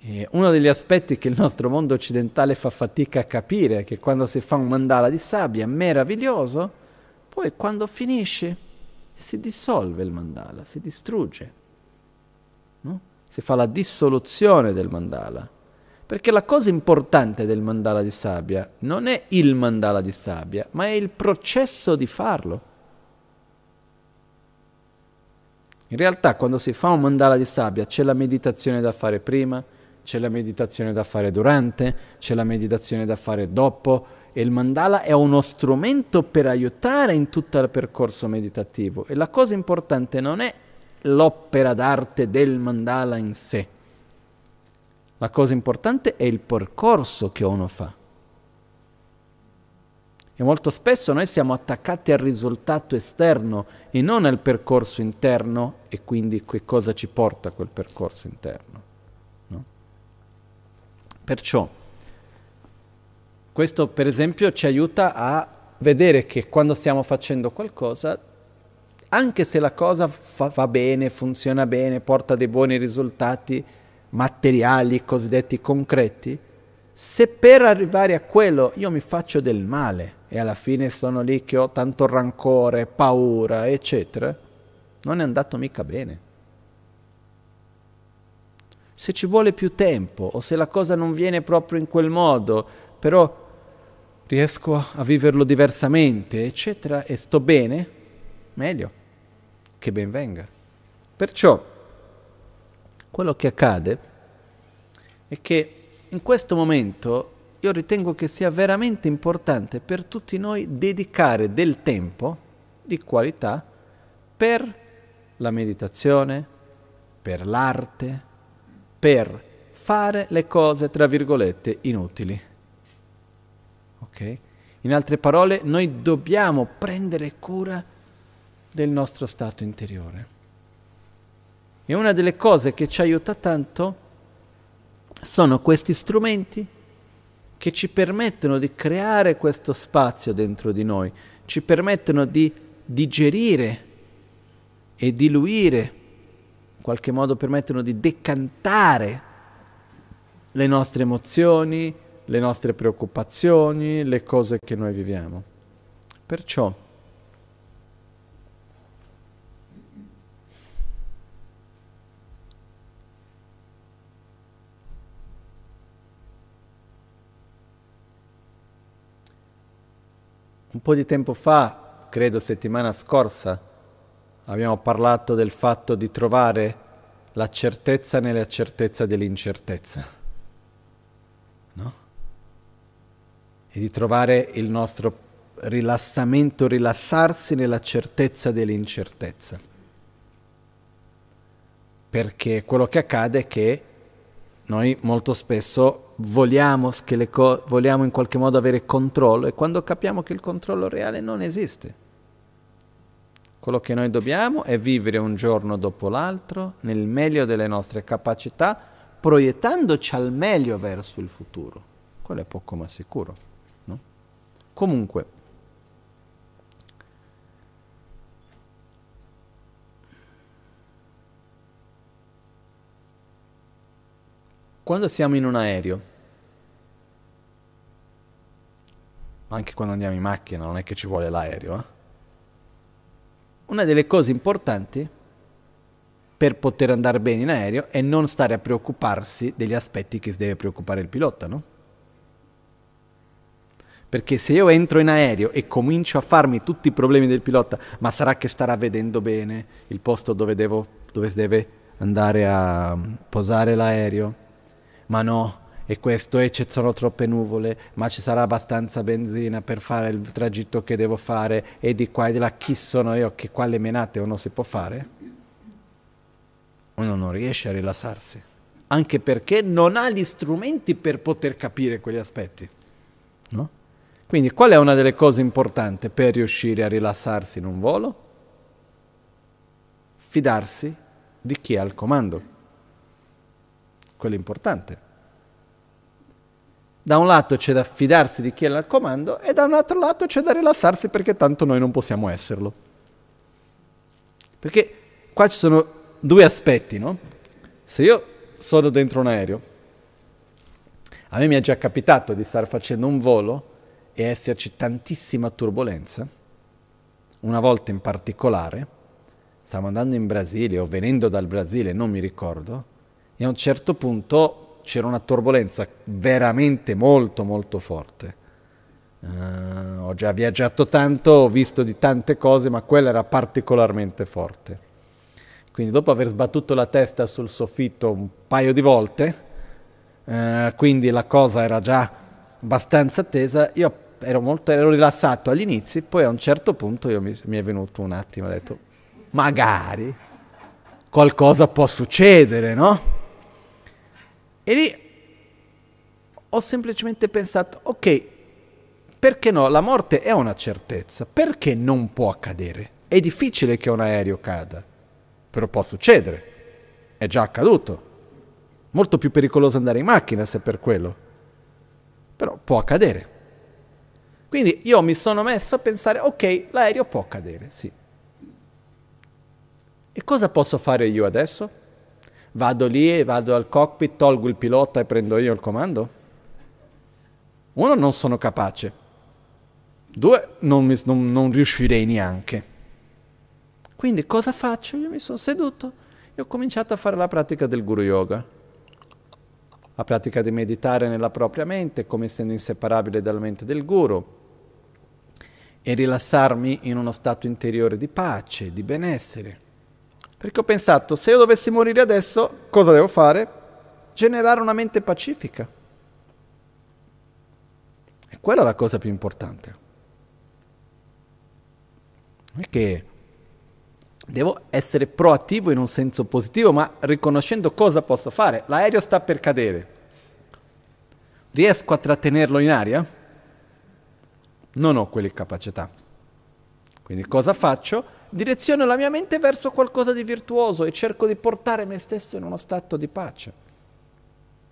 E uno degli aspetti che il nostro mondo occidentale fa fatica a capire è che quando si fa un mandala di sabbia meraviglioso, poi quando finisce si dissolve il mandala, si distrugge si fa la dissoluzione del mandala. Perché la cosa importante del mandala di sabbia non è il mandala di sabbia, ma è il processo di farlo. In realtà quando si fa un mandala di sabbia c'è la meditazione da fare prima, c'è la meditazione da fare durante, c'è la meditazione da fare dopo e il mandala è uno strumento per aiutare in tutto il percorso meditativo. E la cosa importante non è l'opera d'arte del mandala in sé. La cosa importante è il percorso che uno fa. E molto spesso noi siamo attaccati al risultato esterno e non al percorso interno e quindi che cosa ci porta quel percorso interno. No? Perciò questo per esempio ci aiuta a vedere che quando stiamo facendo qualcosa anche se la cosa fa, va bene, funziona bene, porta dei buoni risultati materiali, cosiddetti concreti, se per arrivare a quello io mi faccio del male e alla fine sono lì che ho tanto rancore, paura, eccetera, non è andato mica bene. Se ci vuole più tempo o se la cosa non viene proprio in quel modo, però riesco a viverlo diversamente, eccetera, e sto bene, meglio che ben venga. Perciò quello che accade è che in questo momento io ritengo che sia veramente importante per tutti noi dedicare del tempo di qualità per la meditazione, per l'arte, per fare le cose, tra virgolette, inutili. Ok? In altre parole, noi dobbiamo prendere cura del nostro stato interiore. E una delle cose che ci aiuta tanto sono questi strumenti che ci permettono di creare questo spazio dentro di noi, ci permettono di digerire e diluire, in qualche modo permettono di decantare le nostre emozioni, le nostre preoccupazioni, le cose che noi viviamo. Perciò Un po' di tempo fa, credo settimana scorsa, abbiamo parlato del fatto di trovare la certezza nella certezza dell'incertezza. No? E di trovare il nostro rilassamento, rilassarsi nella certezza dell'incertezza. Perché quello che accade è che noi molto spesso vogliamo, co- vogliamo in qualche modo avere controllo e quando capiamo che il controllo reale non esiste. Quello che noi dobbiamo è vivere un giorno dopo l'altro nel meglio delle nostre capacità, proiettandoci al meglio verso il futuro. Quello è poco ma sicuro. No? Comunque, quando siamo in un aereo, anche quando andiamo in macchina, non è che ci vuole l'aereo, eh? una delle cose importanti per poter andare bene in aereo è non stare a preoccuparsi degli aspetti che si deve preoccupare il pilota, no? Perché se io entro in aereo e comincio a farmi tutti i problemi del pilota, ma sarà che starà vedendo bene il posto dove, devo, dove deve andare a posare l'aereo, ma no, e questo e ci sono troppe nuvole, ma ci sarà abbastanza benzina per fare il tragitto che devo fare e di qua e di là chi sono io che qua le menate uno si può fare? Uno non riesce a rilassarsi, anche perché non ha gli strumenti per poter capire quegli aspetti. No? Quindi qual è una delle cose importanti per riuscire a rilassarsi in un volo? Fidarsi di chi è al comando quello importante. Da un lato c'è da fidarsi di chi è al comando e da un altro lato c'è da rilassarsi perché tanto noi non possiamo esserlo. Perché qua ci sono due aspetti, no? Se io sono dentro un aereo, a me mi è già capitato di stare facendo un volo e esserci tantissima turbolenza. Una volta in particolare, stavo andando in Brasile o venendo dal Brasile, non mi ricordo, e a un certo punto c'era una turbolenza veramente molto molto forte. Uh, ho già viaggiato tanto, ho visto di tante cose, ma quella era particolarmente forte. Quindi dopo aver sbattuto la testa sul soffitto un paio di volte, uh, quindi la cosa era già abbastanza tesa, io ero molto ero rilassato agli inizi, poi a un certo punto mi, mi è venuto un attimo, ho detto, magari qualcosa può succedere, no? E lì ho semplicemente pensato, ok, perché no? La morte è una certezza, perché non può accadere? È difficile che un aereo cada, però può succedere, è già accaduto. Molto più pericoloso andare in macchina se per quello, però può accadere. Quindi io mi sono messo a pensare, ok, l'aereo può cadere, sì. E cosa posso fare io adesso? Vado lì, vado al cockpit, tolgo il pilota e prendo io il comando? Uno, non sono capace. Due, non, mi, non, non riuscirei neanche. Quindi cosa faccio? Io mi sono seduto e ho cominciato a fare la pratica del guru yoga. La pratica di meditare nella propria mente come essendo inseparabile dalla mente del guru e rilassarmi in uno stato interiore di pace, di benessere. Perché ho pensato, se io dovessi morire adesso, cosa devo fare? Generare una mente pacifica. E quella è la cosa più importante. Non è che devo essere proattivo in un senso positivo, ma riconoscendo cosa posso fare. L'aereo sta per cadere. Riesco a trattenerlo in aria? Non ho quelle capacità. Quindi cosa faccio? Direziono la mia mente verso qualcosa di virtuoso e cerco di portare me stesso in uno stato di pace.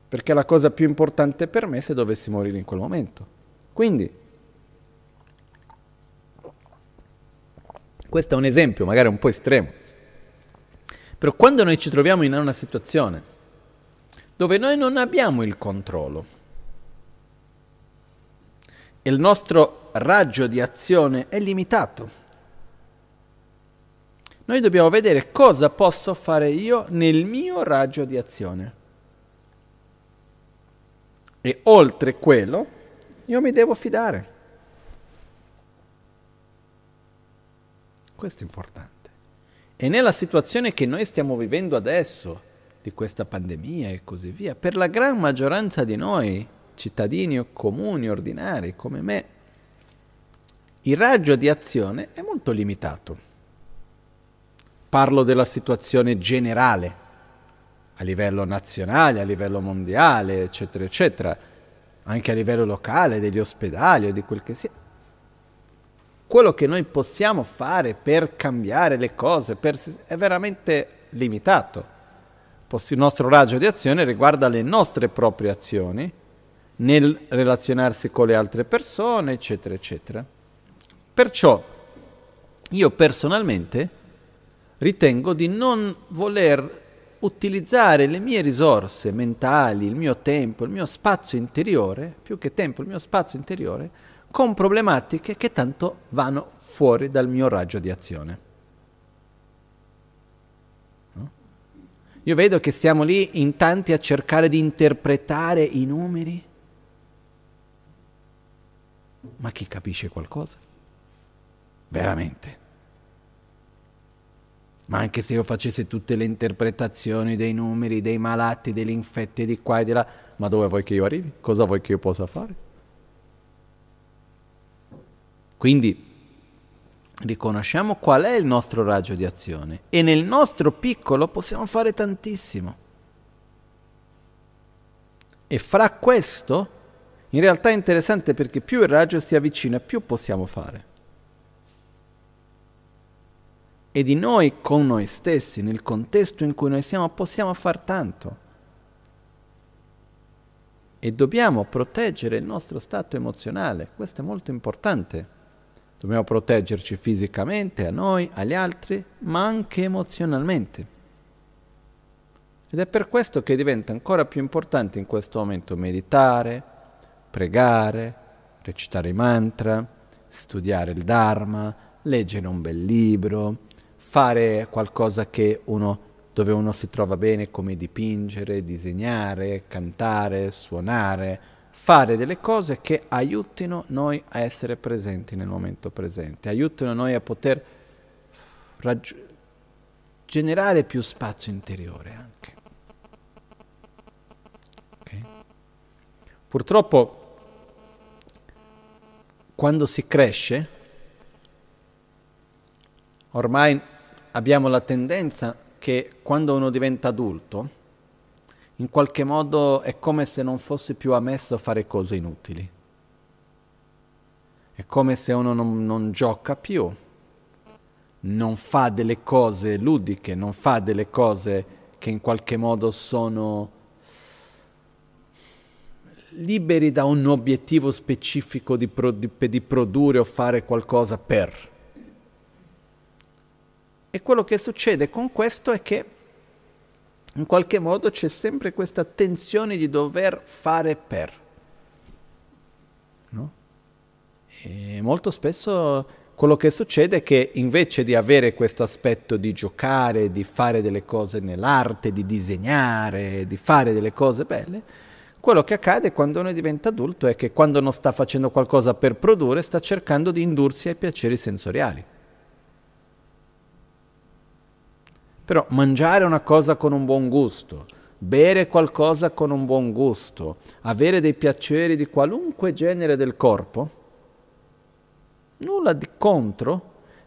Perché la cosa più importante per me è se dovessi morire in quel momento. Quindi, questo è un esempio, magari un po' estremo. Però quando noi ci troviamo in una situazione dove noi non abbiamo il controllo, il nostro raggio di azione è limitato, noi dobbiamo vedere cosa posso fare io nel mio raggio di azione. E oltre quello, io mi devo fidare. Questo è importante. E nella situazione che noi stiamo vivendo adesso, di questa pandemia e così via, per la gran maggioranza di noi, cittadini comuni, ordinari come me, il raggio di azione è molto limitato. Parlo della situazione generale, a livello nazionale, a livello mondiale, eccetera, eccetera, anche a livello locale, degli ospedali o di quel che sia. Quello che noi possiamo fare per cambiare le cose per, è veramente limitato. Il nostro raggio di azione riguarda le nostre proprie azioni nel relazionarsi con le altre persone, eccetera, eccetera. Perciò io personalmente ritengo di non voler utilizzare le mie risorse mentali, il mio tempo, il mio spazio interiore, più che tempo, il mio spazio interiore, con problematiche che tanto vanno fuori dal mio raggio di azione. Io vedo che siamo lì in tanti a cercare di interpretare i numeri, ma chi capisce qualcosa? Veramente. Ma anche se io facessi tutte le interpretazioni dei numeri, dei malati, degli infetti di qua e di là, ma dove vuoi che io arrivi? Cosa vuoi che io possa fare? Quindi riconosciamo qual è il nostro raggio di azione e nel nostro piccolo possiamo fare tantissimo. E fra questo, in realtà è interessante perché più il raggio si avvicina, più possiamo fare e di noi con noi stessi, nel contesto in cui noi siamo, possiamo far tanto. E dobbiamo proteggere il nostro stato emozionale, questo è molto importante. Dobbiamo proteggerci fisicamente, a noi, agli altri, ma anche emozionalmente. Ed è per questo che diventa ancora più importante in questo momento meditare, pregare, recitare i mantra, studiare il Dharma, leggere un bel libro, fare qualcosa uno, dove uno si trova bene come dipingere, disegnare, cantare, suonare, fare delle cose che aiutino noi a essere presenti nel momento presente, aiutino noi a poter raggi- generare più spazio interiore anche. Okay? Purtroppo quando si cresce Ormai abbiamo la tendenza che quando uno diventa adulto, in qualche modo è come se non fosse più ammesso fare cose inutili. È come se uno non, non gioca più, non fa delle cose ludiche, non fa delle cose che in qualche modo sono liberi da un obiettivo specifico di, pro, di, di produrre o fare qualcosa per. E quello che succede con questo è che in qualche modo c'è sempre questa tensione di dover fare per. No? E molto spesso quello che succede è che invece di avere questo aspetto di giocare, di fare delle cose nell'arte, di disegnare, di fare delle cose belle, quello che accade quando uno diventa adulto è che quando non sta facendo qualcosa per produrre, sta cercando di indursi ai piaceri sensoriali. Però mangiare una cosa con un buon gusto, bere qualcosa con un buon gusto, avere dei piaceri di qualunque genere del corpo, nulla di contro,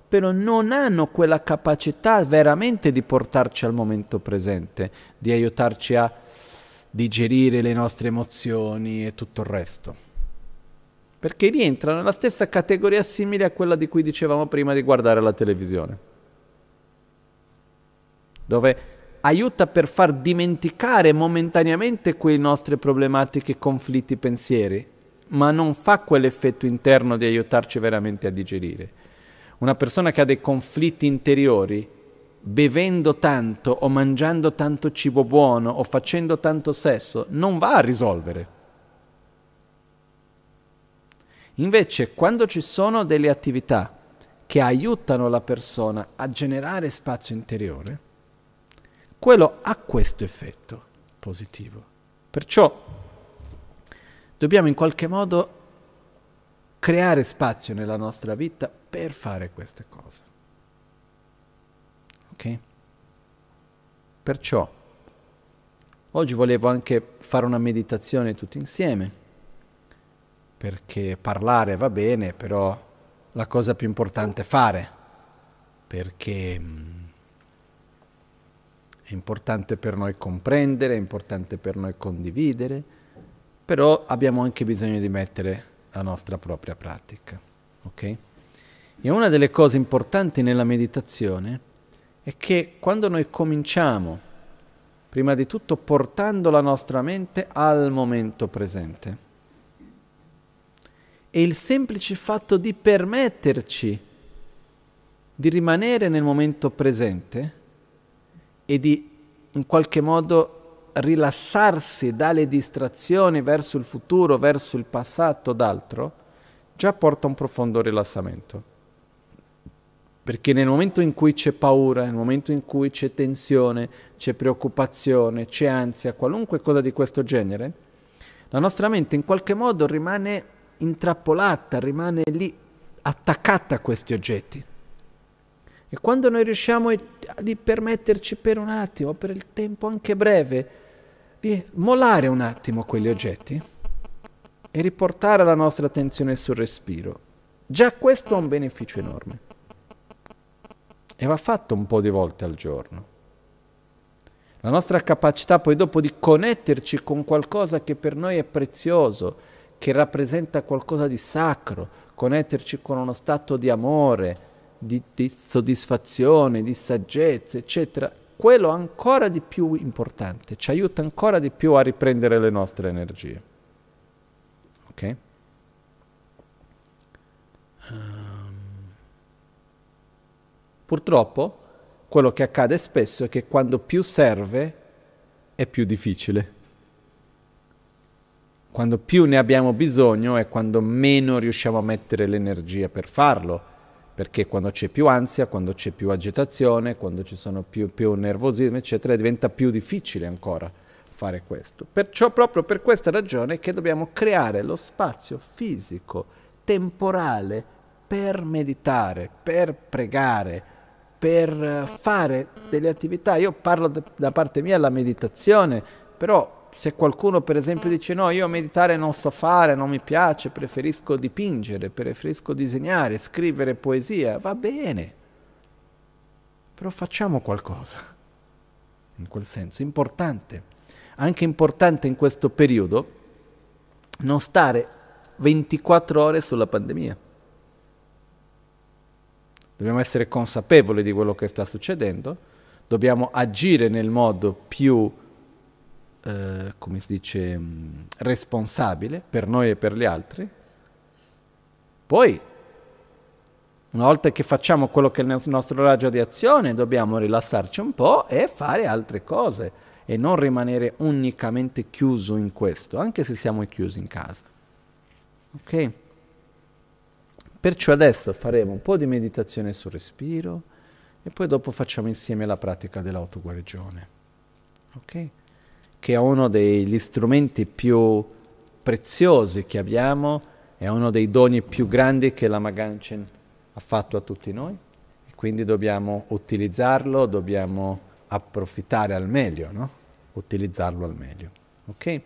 però non hanno quella capacità veramente di portarci al momento presente, di aiutarci a digerire le nostre emozioni e tutto il resto. Perché rientrano nella stessa categoria simile a quella di cui dicevamo prima di guardare la televisione dove aiuta per far dimenticare momentaneamente quei nostre problematiche, conflitti, pensieri, ma non fa quell'effetto interno di aiutarci veramente a digerire. Una persona che ha dei conflitti interiori, bevendo tanto o mangiando tanto cibo buono o facendo tanto sesso, non va a risolvere. Invece, quando ci sono delle attività che aiutano la persona a generare spazio interiore, quello ha questo effetto positivo. Perciò dobbiamo in qualche modo creare spazio nella nostra vita per fare queste cose. Ok? Perciò oggi volevo anche fare una meditazione tutti insieme, perché parlare va bene, però la cosa più importante è fare, perché mm, è importante per noi comprendere, è importante per noi condividere, però abbiamo anche bisogno di mettere la nostra propria pratica. Ok? E una delle cose importanti nella meditazione è che quando noi cominciamo, prima di tutto portando la nostra mente al momento presente, e il semplice fatto di permetterci di rimanere nel momento presente e di in qualche modo rilassarsi dalle distrazioni verso il futuro, verso il passato, d'altro, già porta un profondo rilassamento. Perché nel momento in cui c'è paura, nel momento in cui c'è tensione, c'è preoccupazione, c'è ansia, qualunque cosa di questo genere, la nostra mente in qualche modo rimane intrappolata, rimane lì attaccata a questi oggetti. E quando noi riusciamo a permetterci per un attimo, per il tempo anche breve, di mollare un attimo quegli oggetti e riportare la nostra attenzione sul respiro, già questo ha un beneficio enorme e va fatto un po' di volte al giorno. La nostra capacità poi dopo di connetterci con qualcosa che per noi è prezioso, che rappresenta qualcosa di sacro, connetterci con uno stato di amore, di, di soddisfazione, di saggezza, eccetera, quello ancora di più importante, ci aiuta ancora di più a riprendere le nostre energie. Ok? Uh. Purtroppo quello che accade spesso è che quando più serve è più difficile. Quando più ne abbiamo bisogno è quando meno riusciamo a mettere l'energia per farlo, perché quando c'è più ansia, quando c'è più agitazione, quando ci sono più, più nervosismo, eccetera, diventa più difficile ancora fare questo. Perciò proprio per questa ragione che dobbiamo creare lo spazio fisico, temporale, per meditare, per pregare, per fare delle attività. Io parlo da parte mia la meditazione, però se qualcuno per esempio dice no, io meditare non so fare, non mi piace, preferisco dipingere, preferisco disegnare, scrivere poesia, va bene. Però facciamo qualcosa. In quel senso, importante. Anche importante in questo periodo non stare 24 ore sulla pandemia. Dobbiamo essere consapevoli di quello che sta succedendo, dobbiamo agire nel modo più, eh, come si dice, mm, responsabile per noi e per gli altri. Poi, una volta che facciamo quello che è il nostro raggio di azione, dobbiamo rilassarci un po' e fare altre cose e non rimanere unicamente chiuso in questo, anche se siamo chiusi in casa. Ok? Perciò adesso faremo un po' di meditazione sul respiro e poi dopo facciamo insieme la pratica dell'autoguarigione. Ok? Che è uno degli strumenti più preziosi che abbiamo, è uno dei doni più grandi che la Maganchen ha fatto a tutti noi e quindi dobbiamo utilizzarlo, dobbiamo approfittare al meglio, no? Utilizzarlo al meglio. Ok?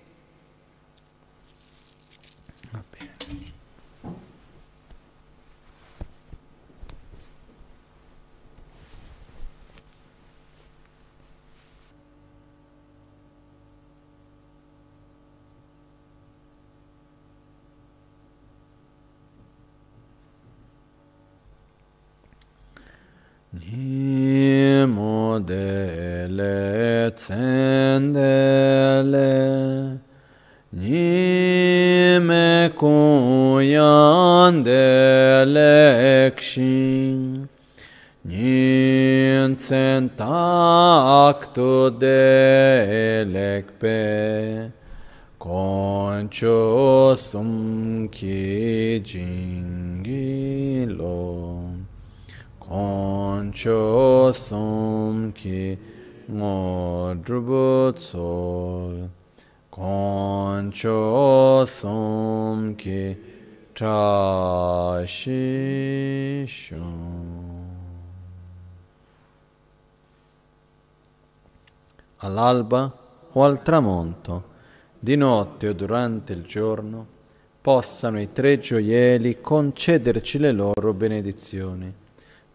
Nemo dele tsendele Nime kuyan dele Nin tsentaktu delekpe Koncho sumki jingilo. Concho som ki ngo drubu tsol Concho som ki tra shi shun all'alba o al tramonto, di notte o durante il giorno, possano i tre gioielli concederci le loro benedizioni,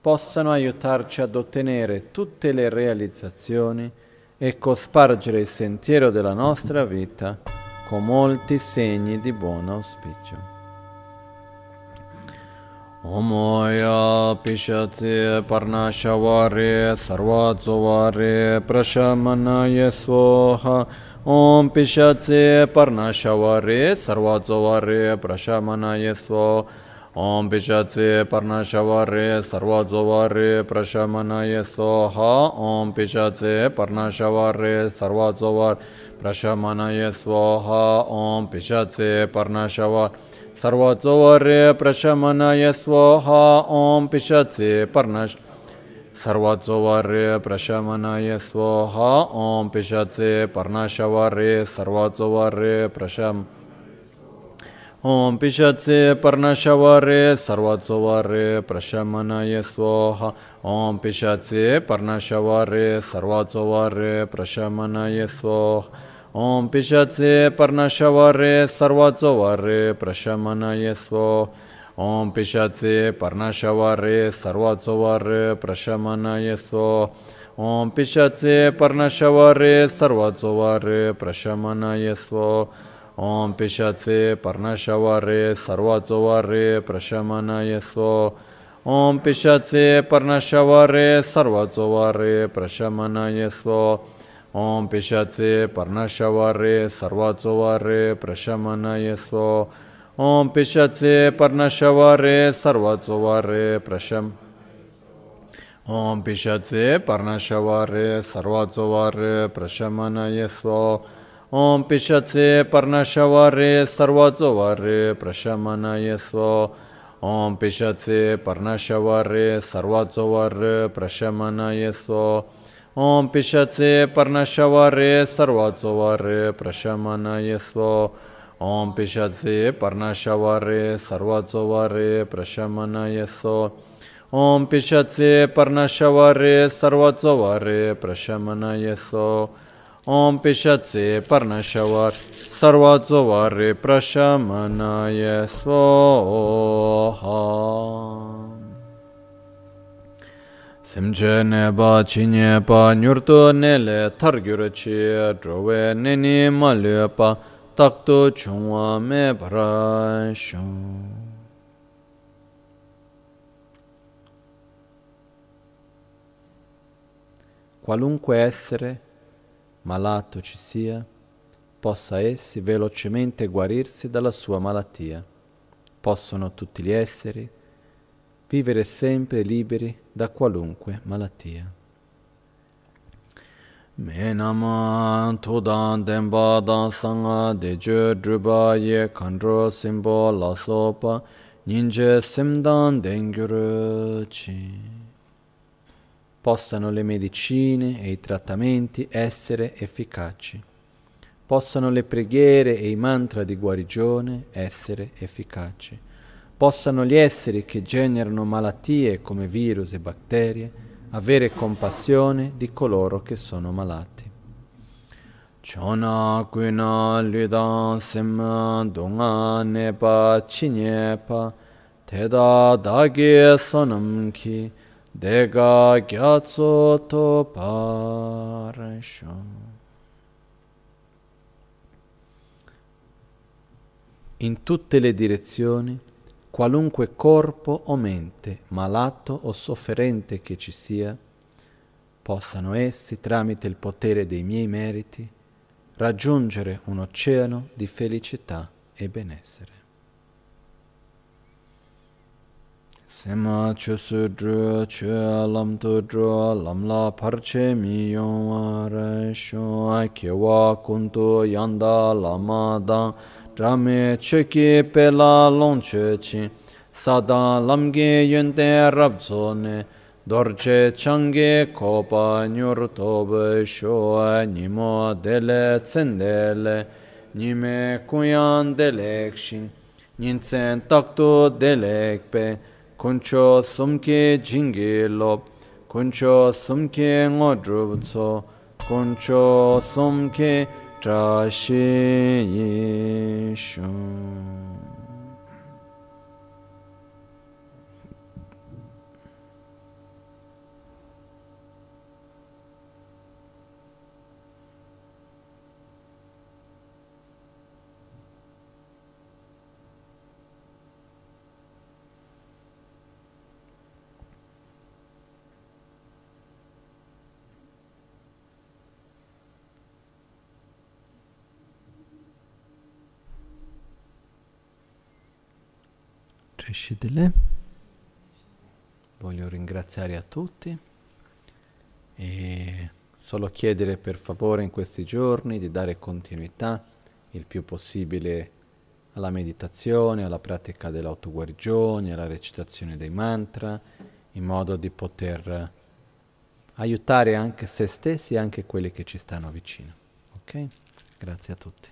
possano aiutarci ad ottenere tutte le realizzazioni e cospargere il sentiero della nostra vita con molti segni di buon auspicio. Omoya Pishatsi Parnashavari Sarvatsovari Prashamanaye Soha Om Pishatsi Parnashavari Sarvatsovari Prashamanaye Soha ओम पिशाचे पर्णशवरे सर्वाचोवारे प्रशमनय स्वाहा ओम पिशाचे पर्णशवरे सर्वाचोवार प्रशमनय स्वाहा ओम पिशाचे पर्णशवर सर्वाचोवारे प्रशमनय स्वाहा ओम पिशाचे पर्णश सर्वाचोवारे प्रशमनय स्वाहा ओम पिशाचे पर्णशवरे सर्वाचोवारे प्रशम ॐ पिशत्से पर्णशवरे सर्वात्सवरे प्रशमनय स्वाहा। ॐ पिशत्से पर्णशवरे सर्वात्सवरे प्रशमनय स्वाहा। ॐ पिशत्से पर्णशवरे सर्वात्सवरे प्रशमनय स्वाहा। ॐ पिशत्से पर्णशवरे सर्वात्सवरे प्रशमनय स्वाहा। ॐ पिशत्से पर्णशवरे सर्वात्सवरे प्रशमनय स्वाहा। ओम पिशत्से पर्णशवरे, सर्वचोवरे प्रशमनयस्व ओम पिशत्से पर्णशवरे, सर्वचोवरे प्रशमनयस्व ओम पिशत्से पर्णशवरे, सर्वचोवरे प्रशमनयस्व ओम पिशत्से पर्णशवरे, सर्वचोवरे, प्रशम। ओम पिशत्से पर्णशवरे, सर्वचोवरे प्रशमनयस्व ओम पिशत्से पर्णशवरे सर्वाचो वरे प्रशमनयस्व। ओम पिशत्से पर्णशवरे सर्वाचो वरे प्रशमनयस्व। ओम पिशत्से पर्णशवरे सर्वाचो वरे प्रशमनयस्व। ओम पिशत्से पर्णशवरे सर्वाचो वरे प्रशमनयस्व। ओम पिशत्से पर्णशवरे सर्वाचो वरे प्रशमनयस्व। So Om Pishatse Parnashavar Sarvatsovare Prashamanaye Svoha Simche neba chi nyepa nyurto nele targyur chi drowe neni malyepa takto chungwa me parashon. Qualunque essere malato ci sia, possa essi velocemente guarirsi dalla sua malattia. Possono tutti gli esseri vivere sempre liberi da qualunque malattia. Menama tudan denpa dan sanga de je drupa ye kandro simbo la sopa ninje simdan dengyuru chi. Possano le medicine e i trattamenti essere efficaci. Possano le preghiere e i mantra di guarigione essere efficaci possano gli esseri che generano malattie come virus e batterie avere compassione di coloro che sono malati. Chona kwina lida sema donga nepa chinyepa teda dage sonam ki dega gyatso to parasho. In tutte le direzioni qualunque corpo o mente, malato o sofferente che ci sia, possano essi, tramite il potere dei miei meriti, raggiungere un oceano di felicità e benessere. Sema che su dhru, che lam tu dhru, lam la par che mi yon wa re shun, ke wa kun tu yanda lama dang, drame che ki pe la long che chin, sadan lam ge yun te rab zo ne, dor che chang ge ko pa nyur to be shua, nimo dele tsen dele, nime kuyan delek shin, nintsen tak tu delek pe, kuncho sumke jingi lop, kuncho sumke ngodrubtso, kuncho sumke trashe yishun. Trescidile. Voglio ringraziare a tutti e solo chiedere per favore in questi giorni di dare continuità il più possibile alla meditazione, alla pratica dell'autoguarigione, alla recitazione dei mantra, in modo di poter aiutare anche se stessi e anche quelli che ci stanno vicino. Ok? Grazie a tutti.